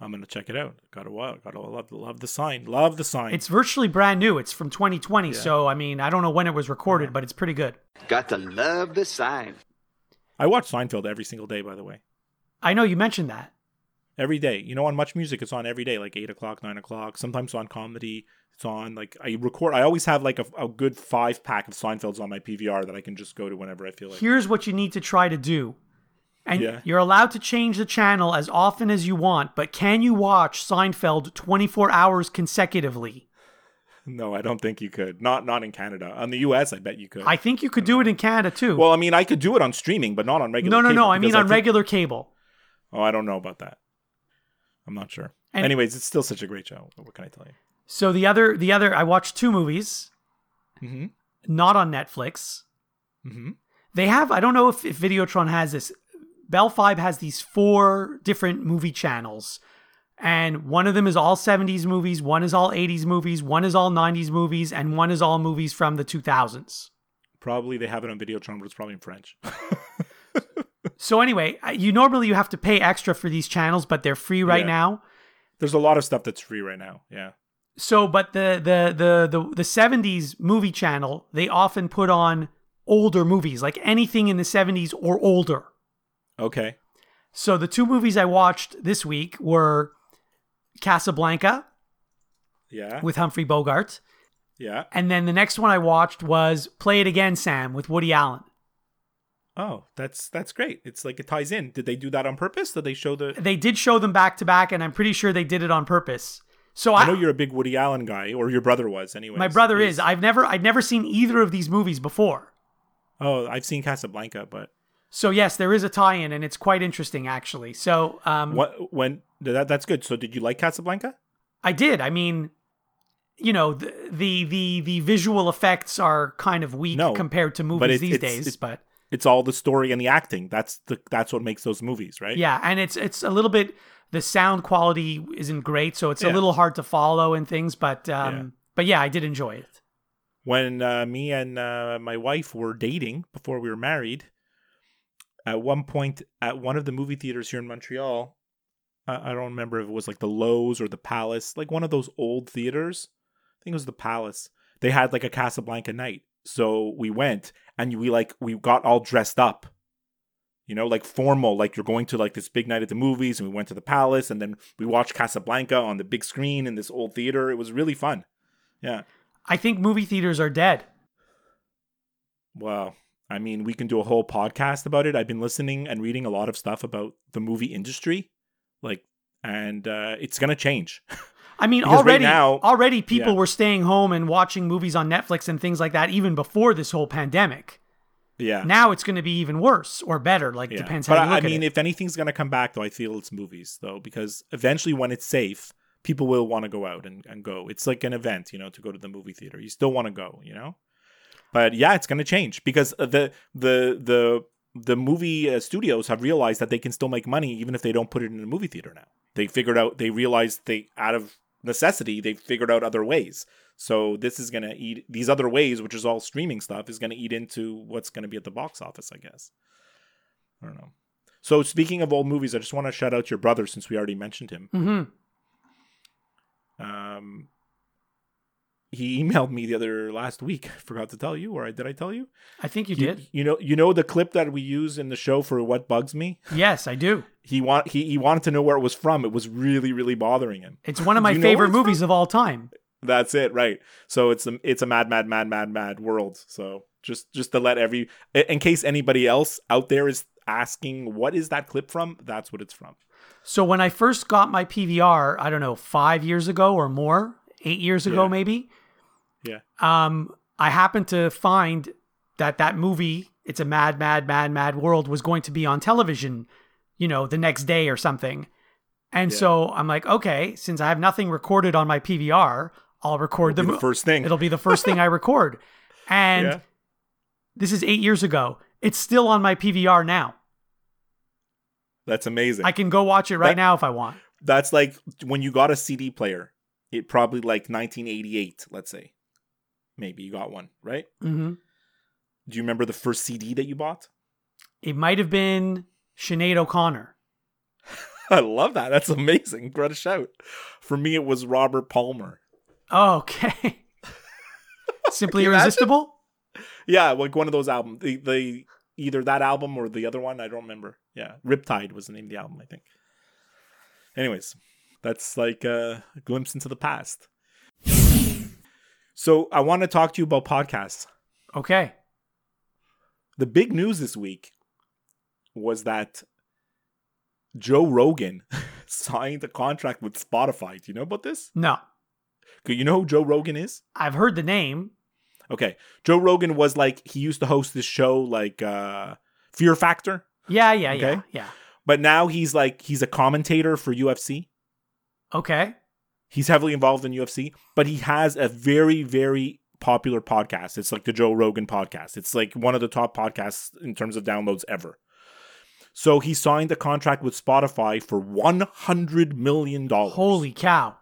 I'm gonna check it out. Gotta wow, gotta love, love the sign. Love the sign. It's virtually brand new. It's from 2020. So, I mean, I don't know when it was recorded, but it's pretty good. Got to love the sign. I watch Seinfeld every single day. By the way, I know you mentioned that. every day. You know, on Much Music, it's on every day, like eight o'clock, nine o'clock. Sometimes on comedy, it's on. Like I record. I always have like a, a good five pack of Seinfelds on my PVR that I can just go to whenever I feel like. Here's what you need to try to do. And Yeah. you're allowed to change the channel as often as you want, but can you watch Seinfeld 24 hours consecutively? No, I don't think you could. Not not in Canada. On the US, I bet you could. I think you could do it in Canada too. well, I mean, I could do it on streaming, but not on regular. no, no, no. I mean on think- regular cable. Oh, I don't know about that. I'm not sure. And- Anyways, it's still such a great show. What can I tell you? So the other, the other, I watched two movies, Mm-hmm. not on Netflix. Mm-hmm. They have. I don't know if, if Videotron has this. Bell Fibe has these four different movie channels, and one of them is all '70s movies, one is all '80s movies, one is all '90s movies, and one is all movies from the 2000s. Probably they have it on Videotron, but it's probably in French. So anyway, you normally you have to pay extra for these channels, but they're free right Yeah. now. There's a lot of stuff that's free right now. Yeah. So, but the the the the the seventies movie channel, they often put on older movies, like anything in the seventies or older. Okay. So the two movies I watched this week were Casablanca Yeah. with Humphrey Bogart, Yeah. and then the next one I watched was Play It Again, Sam with Woody Allen. Oh, that's that's great. It's like it ties in. Did they do that on purpose? Did they show the? They did show them back to back, and I'm pretty sure they did it on purpose. So I I, know you're a big Woody Allen guy, or your brother was anyway. my brother is. I've never I'd never seen either of these movies before. Oh, I've seen Casablanca, but So yes, there is a tie-in, and it's quite interesting actually. So um, what when that that's good. So did you like Casablanca? I did. I mean, you know, the the the, the visual effects are kind of weak No, compared to movies these it's- days. it's- but It's all the story and the acting. That's the that's what makes those movies, right? yeah, and it's it's a little bit the sound quality isn't great, so it's a little hard to follow and things. But um, Yeah. but yeah, I did enjoy it. when uh, me and uh, my wife were dating before we were married, at one point at one of the movie theaters here in Montreal, I, I don't remember if it was like the Loews or the Palace, like one of those old theaters. I think it was the Palace. They had like a Casablanca night, so we went and we like we got all dressed up. You know, like formal, like you're going to like this big night at the movies, and we went to the palace, and then we watched Casablanca on the big screen in this old theater. It was really fun. Yeah. I think movie theaters are dead. Wow. I mean, we can do a whole podcast about it. I've been listening and reading a lot of stuff about the movie industry, like, and uh, it's gonna change. I mean, Because right already now- already people Yeah. were staying home and watching movies on Netflix and things like that even before this whole pandemic. yeah, Now it's going to be even worse or better. Like yeah. depends But how you I, look I mean, it. if anything's gonna come back, though, I feel it's movies, though, because eventually, when it's safe, people will want to go out and, and go. It's like an event, you know, to go to the movie theater. You still want to go, you know. But yeah, it's gonna change because uh, the the the the movie uh, studios have realized that they can still make money even if they don't put it in a movie theater now. They figured out they realized they out of necessity they figured out other ways. So this is gonna eat these other ways, which is all streaming stuff, is gonna eat into what's gonna be at the box office, I guess. I don't know. So speaking of old movies, I just want to shout out your brother since we already mentioned him. hmm Um, he emailed me the other last week. I forgot to tell you, or did I tell you? I think you did. You know, you know the clip that we use in the show for what bugs me. Yes, I do. He want he, he wanted to know where it was from. It was really really bothering him. It's one of my Do you know where favorite it's from? movies of all time. That's it, right? So it's a it's a mad mad mad mad mad world. So just just to let every in case anybody else out there is asking what is that clip from, that's what it's from. So when I first got my PVR, I don't know, five years ago or more, eight years ago Yeah. maybe. Yeah. Um, I happened to find that that movie, "It's a Mad, Mad, Mad, Mad World," was going to be on television, you know, the next day or something. And Yeah. so I'm like, okay, since I have nothing recorded on my PVR, I'll record the, the first thing. It'll be the first thing I record. And Yeah. this is eight years ago. It's still on my PVR now. That's amazing. I can go watch it right That- now if I want. That's like when you got a CD player. It probably like 1988, let's say. Maybe you got one, right? hmm Do you remember the first CD that you bought? It might have been Sinead O'Connor. I love that. That's amazing. A shout. For me, it was Robert Palmer. Okay. Simply you imagine? Irresistible? Yeah, like one of those albums. The, the either that album or the other one. I don't remember. Yeah, Riptide was the name of the album. I think. Anyways, that's like a glimpse into the past. So I want to talk to you about podcasts. Okay. The big news this week was that Joe Rogan signed a contract with Spotify. Do you know about this? No. You know who Joe Rogan is? I've heard the name. Okay. Joe Rogan was like he used to host this show like uh Fear Factor, Yeah, yeah, yeah, yeah. but now he's like he's a commentator for UFC. Okay. He's heavily involved in UFC, but he has a very very popular podcast. It's like the Joe Rogan podcast. It's like one of the top podcasts in terms of downloads ever. So he signed a contract with Spotify for 100 million dollars. Holy cow.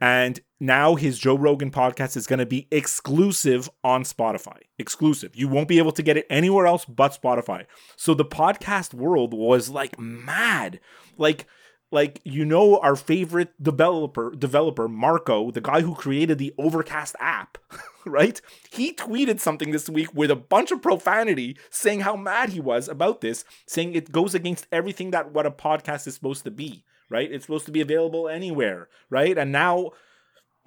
And now his Joe Rogan podcast is going to be exclusive on Spotify. Exclusive. You won't be able to get it anywhere else but Spotify. So the podcast world was like mad. Like like you know our favorite developer developer Marco, the guy who created the Overcast app, right? He tweeted something this week with a bunch of profanity saying how mad he was about this, saying it goes against everything that what a podcast is supposed to be, right? It's supposed to be available anywhere, right? And now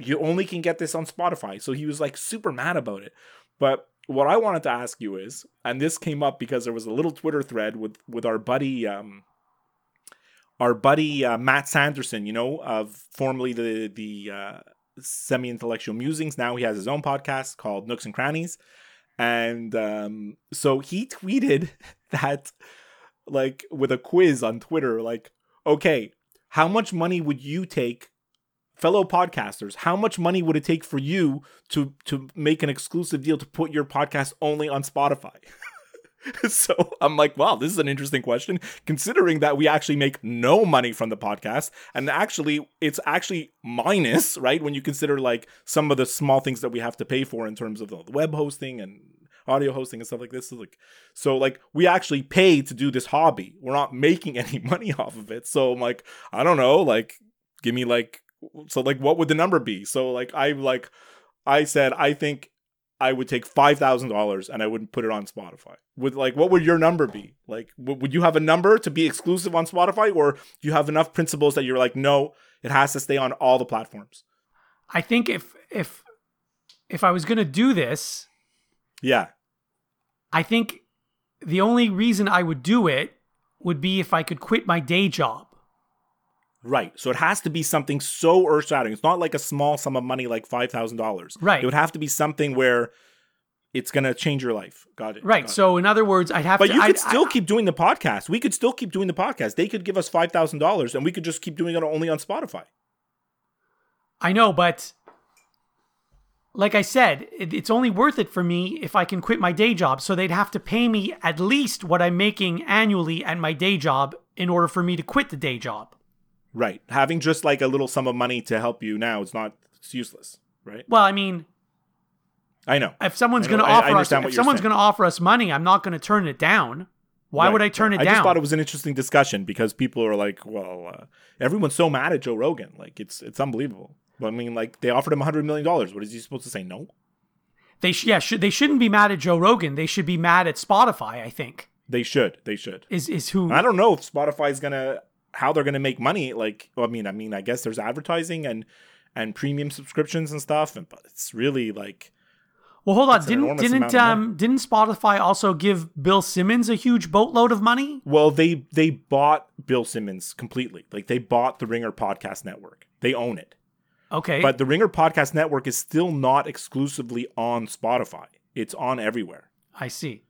you only can get this on Spotify. So he was like super mad about it. But what I wanted to ask you is, and this came up because there was a little Twitter thread with with our buddy um our buddy uh, Matt Sanderson, you know, of formerly the the uh, semi intellectual musings. Now he has his own podcast called Nooks and Crannies, and um, so he tweeted that like with a quiz on Twitter, like, okay, how much money would you take? Fellow podcasters, how much money would it take for you to to make an exclusive deal to put your podcast only on Spotify? so I'm like, wow, this is an interesting question, considering that we actually make no money from the podcast. And actually, it's actually minus, right? When you consider like some of the small things that we have to pay for in terms of the web hosting and audio hosting and stuff like this. So like, so like we actually pay to do this hobby. We're not making any money off of it. So I'm like, I don't know, like, give me like, so like, what would the number be? So like, I like, I said, I think I would take five thousand dollars and I wouldn't put it on Spotify. Would like what would your number be? Like, w- would you have a number to be exclusive on Spotify, or do you have enough principles that you're like, no, it has to stay on all the platforms? I think if if if I was going to do this, Yeah, I think the only reason I would do it would be if I could quit my day job. Right. So it has to be something so earth-shattering. It's not like a small sum of money like five thousand dollars. Right. It would have to be something where it's gonna change your life. Got it. Right. got it. So in other words, I'd have But to you could I'd- still I- keep doing the podcast. We could still keep doing the podcast. They could give us five thousand dollars, and we could just keep doing it only on Spotify. I know, but like I said, it, it's only worth it for me if I can quit my day job. So they'd have to pay me at least what I'm making annually at my day job in order for me to quit the day job. Right. Having just like a little sum of money to help you now, it's not. It's useless. Right. Well, I mean, I know. if someone's going to offer us, if someone's going to offer us money, I'm not going to turn it down. Why would I turn right. it I down? I just thought it was an interesting discussion because people are like, well, uh, everyone's so mad at Joe Rogan. Like, it's it's unbelievable. But I mean, like, they offered him $100 million. What is he supposed to say? No? they sh- yeah, should, they shouldn't be mad at Joe Rogan. They should be mad at Spotify. I think They should. They should. is is who I don't know if Spotify's going to, how they're going to make money. Like, well, I mean, I mean, I guess there's advertising and and premium subscriptions and stuff. And, but it's really like, Well, hold on. Didn't didn't um didn't Spotify also give Bill Simmons a huge boatload of money? well, they they bought Bill Simmons completely. Like, they bought the Ringer Podcast Network. They own it. Okay. But the Ringer Podcast Network is still not exclusively on Spotify. It's on everywhere. I see.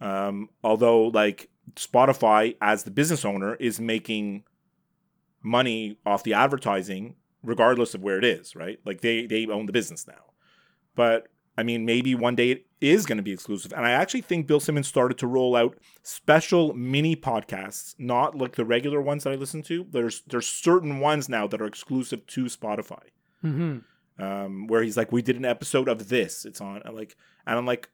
Um, although, like Spotify, as the business owner, is making money off the advertising, regardless of where it is, right? Like they they own the business now. But I mean, maybe one day it is going to be exclusive. And I actually think Bill Simmons started to roll out special mini podcasts, not like the regular ones that I listen to. There's there's certain ones now that are exclusive to Spotify hmm um, where he's like, "We did an episode of this. It's on." I'm like, and I'm like,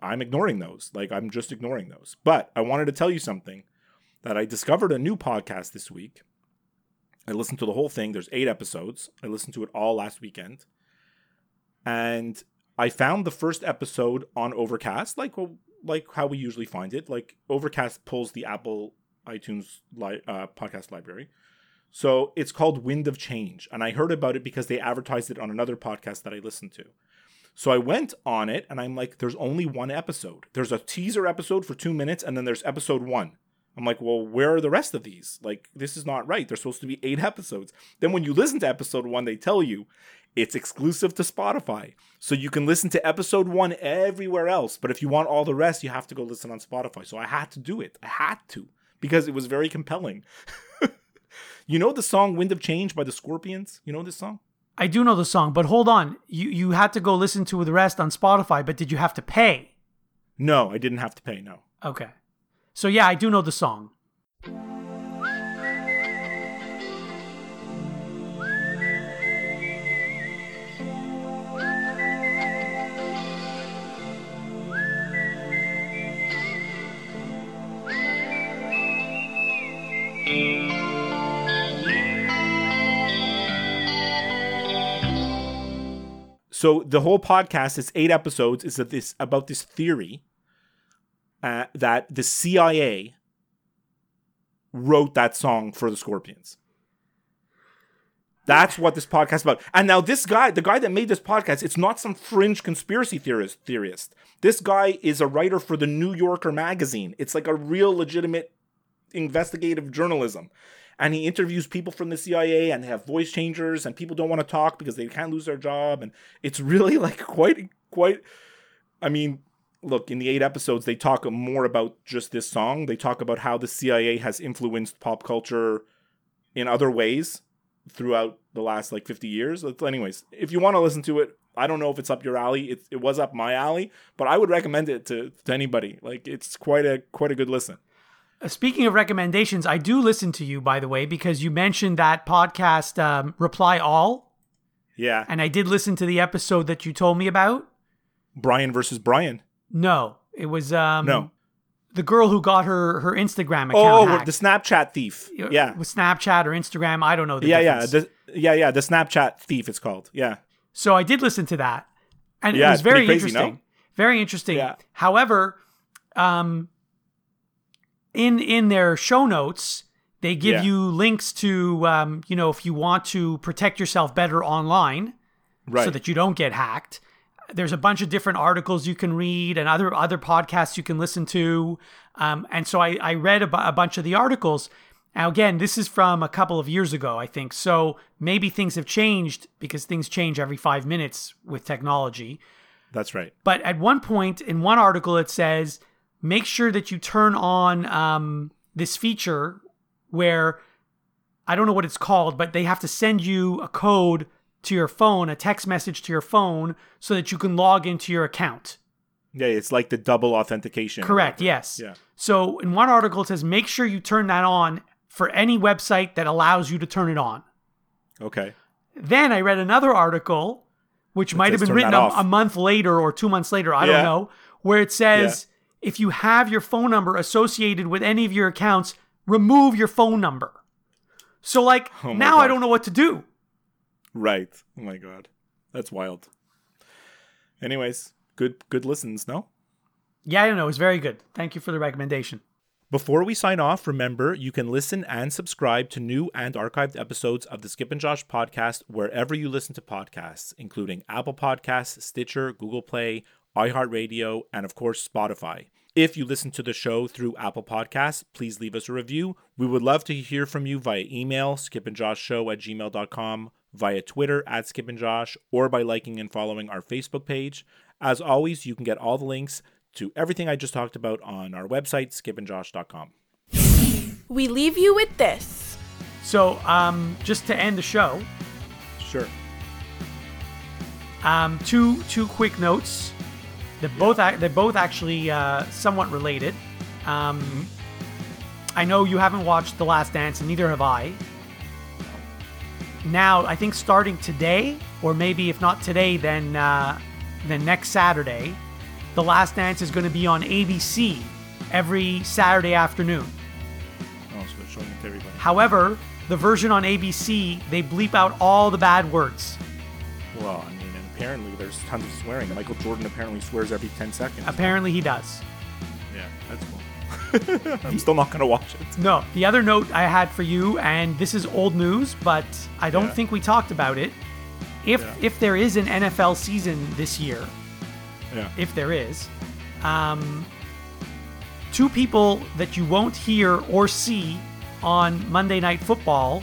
I'm ignoring those. Like, I'm just ignoring those. But I wanted to tell you something that I discovered a new podcast this week. I listened to the whole thing. There's eight episodes. I listened to it all last weekend, and I found the first episode on Overcast, like like how we usually find it. Like Overcast pulls the Apple iTunes li- uh, podcast library. So it's called Wind of Change. And I heard about it because they advertised it on another podcast that I listened to. So I went on it and I'm like, there's only one episode. There's a teaser episode for two minutes and then there's episode one. I'm like, well, where are the rest of these? Like, this is not right. There's supposed to be eight episodes. Then when you listen to episode one, they tell you it's exclusive to Spotify. So you can listen to episode one everywhere else. But if you want all the rest, you have to go listen on Spotify. So I had to do it. I had to because it was very compelling. you know the song Wind of Change by the Scorpions? You know this song? I do know the song, but hold on. You you had to go listen to the rest on Spotify, but did you have to pay? No, I didn't have to pay. No. Okay. So yeah, I do know the song. So the whole podcast is eight episodes. Is that this about this theory uh, that the CIA wrote that song for the Scorpions. That's what this podcast is about. And now this guy, the guy that made this podcast, it's not some fringe conspiracy theorist theorist. This guy is a writer for the New Yorker magazine. It's like a real legitimate investigative journalism. And he interviews people from the CIA and they have voice changers and people don't want to talk because they can't lose their job. And it's really like quite quite I mean, look, in the eight episodes, they talk more about just this song. They talk about how the CIA has influenced pop culture in other ways throughout the last like 50 years. Anyways, if you want to listen to it, I don't know if it's up your alley. It, it was up my alley, but I would recommend it to, to anybody. Like it's quite a quite a good listen. Uh, Speaking of recommendations, I do listen to you, by the way, because you mentioned that podcast, um, Reply All, Yeah. and I did listen to the episode that you told me about. Brian versus Brian. No, it was um, No. the girl who got her her Instagram account Oh, hacked. the Snapchat thief. Yeah. with Snapchat or Instagram. I don't know the Yeah, yeah. The, yeah, yeah. The Snapchat thief, it's called. Yeah. So I did listen to that, and Yeah, it was very crazy, interesting. no? Very interesting. Yeah. However, um, in in their show notes, they give Yeah. you links to um, you know if you want to protect yourself better online, Right. so that you don't get hacked. There's a bunch of different articles you can read and other other podcasts you can listen to. Um, and so I, I read a, bu- a bunch of the articles. Now, again, this is from a couple of years ago, I think. So maybe things have changed because things change every five minutes with technology. That's right. But at one point in one article, it says make sure that you turn on um, this feature where I don't know what it's called, but they have to send you a code to your phone, a text message to your phone, so that you can log into your account. Yeah, it's like the double authentication. Correct, yes. Yeah. So in one article, it says make sure you turn that on for any website that allows you to turn it on. Okay. Then I read another article, which might have been written a, a month later or two months later. I Yeah. don't know. Where it says if you have your phone number associated with any of your accounts, remove your phone number. So, like, Oh now I don't know what to do. Right. Oh my god. That's wild. Anyways, good good listens, no? Yeah, I don't know. It's very good. Thank you for the recommendation. Before we sign off, remember you can listen and subscribe to new and archived episodes of the Skip and Josh podcast wherever you listen to podcasts, including Apple Podcasts, Stitcher, Google Play, iHeartRadio, and of course Spotify. If you listen to the show through Apple Podcasts, please leave us a review. We would love to hear from you via email, skipandjoshshow at gmail.com, via Twitter at skipandjosh, or by liking and following our Facebook page. As always, you can get all the links to everything I just talked about on our website, skipandjosh.com. We leave you with this. So, um, just to end the show, Sure. um, two two quick notes. They're both ac- they're both actually uh, somewhat related. Um, I know you haven't watched The Last Dance, and neither have I. Now, I think starting today, or maybe if not today, then uh, then next Saturday, The Last Dance is going to be on ABC every Saturday afternoon. Oh, so showing it to everybody. However, the version on ABC they bleep out all the bad words. Well, I mean, and apparently there's tons of swearing. Michael Jordan apparently swears every 10 seconds. Apparently, he does. Yeah, that's cool. I'm still not going to watch it. No, the other note I had for you, and this is old news, but I don't Yeah. think we talked about it. If Yeah. if there is an NFL season this year, Yeah. if there is, um, two people that you won't hear or see on Monday Night Football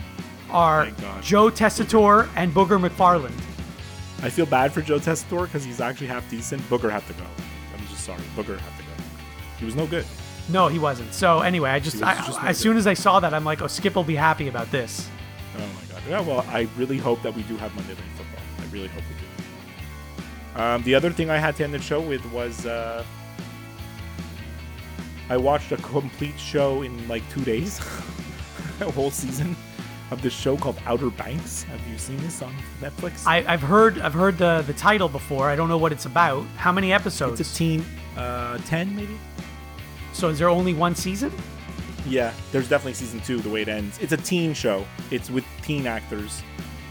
are Joe Tessitore and Booger McFarland. I feel bad for Joe Tessitore because he's actually half decent. Booger had to go. I'm just sorry. Booger had to go. He was no good. No, he wasn't. So anyway, I just, I, just no as good. soon as I saw that, I'm like, oh, Skip will be happy about this. Oh my god. Yeah, well, I really hope that we do have Monday Night Football. I really hope we do. Um, the other thing I had to end the show with was uh, I watched a complete show in like two days, a whole season of this show called Outer Banks. Have you seen this on Netflix? I, I've heard, I've heard the the title before. I don't know what it's about. How many episodes? it's a teen, uh, ten maybe. so is there only one season? Yeah, there's definitely season two. The way it ends, it's a teen show. It's with teen actors.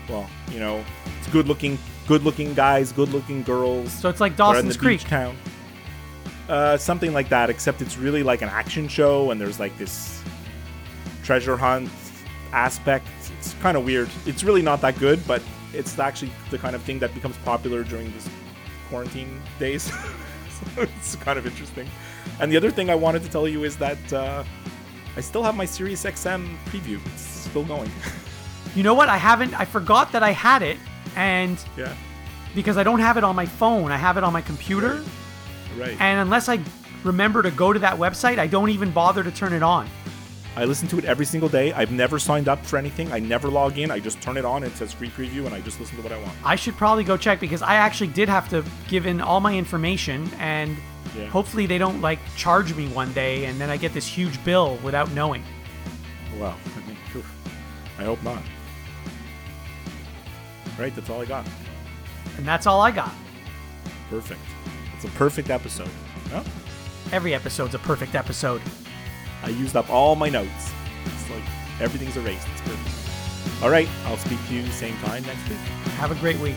Well, you know, it's good looking, good looking guys, good looking girls. So it's like Dawson's Creek. town. Uh, something like that, except it's really like an action show, and there's like this treasure hunt aspect. It's kind of weird. It's really not that good, but it's actually the kind of thing that becomes popular during this quarantine days. so it's kind of interesting. And the other thing I wanted to tell you is that uh, I still have my Sirius XM preview. It's still going. You know what? I haven't. I forgot that I had it, and yeah, because I don't have it on my phone, I have it on my computer. right. And unless I remember to go to that website, I don't even bother to turn it on. I listen to it every single day. I've never signed up for anything. I never log in. I just turn it on. It says free preview, and I just listen to what I want. I should probably go check because I actually did have to give in all my information, and Yeah. hopefully they don't like charge me one day and then I get this huge bill without knowing. Well, I mean. I hope not. Right, that's all I got. And that's all I got. Perfect. It's a perfect episode. Huh? Every episode's a perfect episode. I used up all my notes. It's like everything's erased. It's perfect. All right, I'll speak to you same time next week. Have a great week.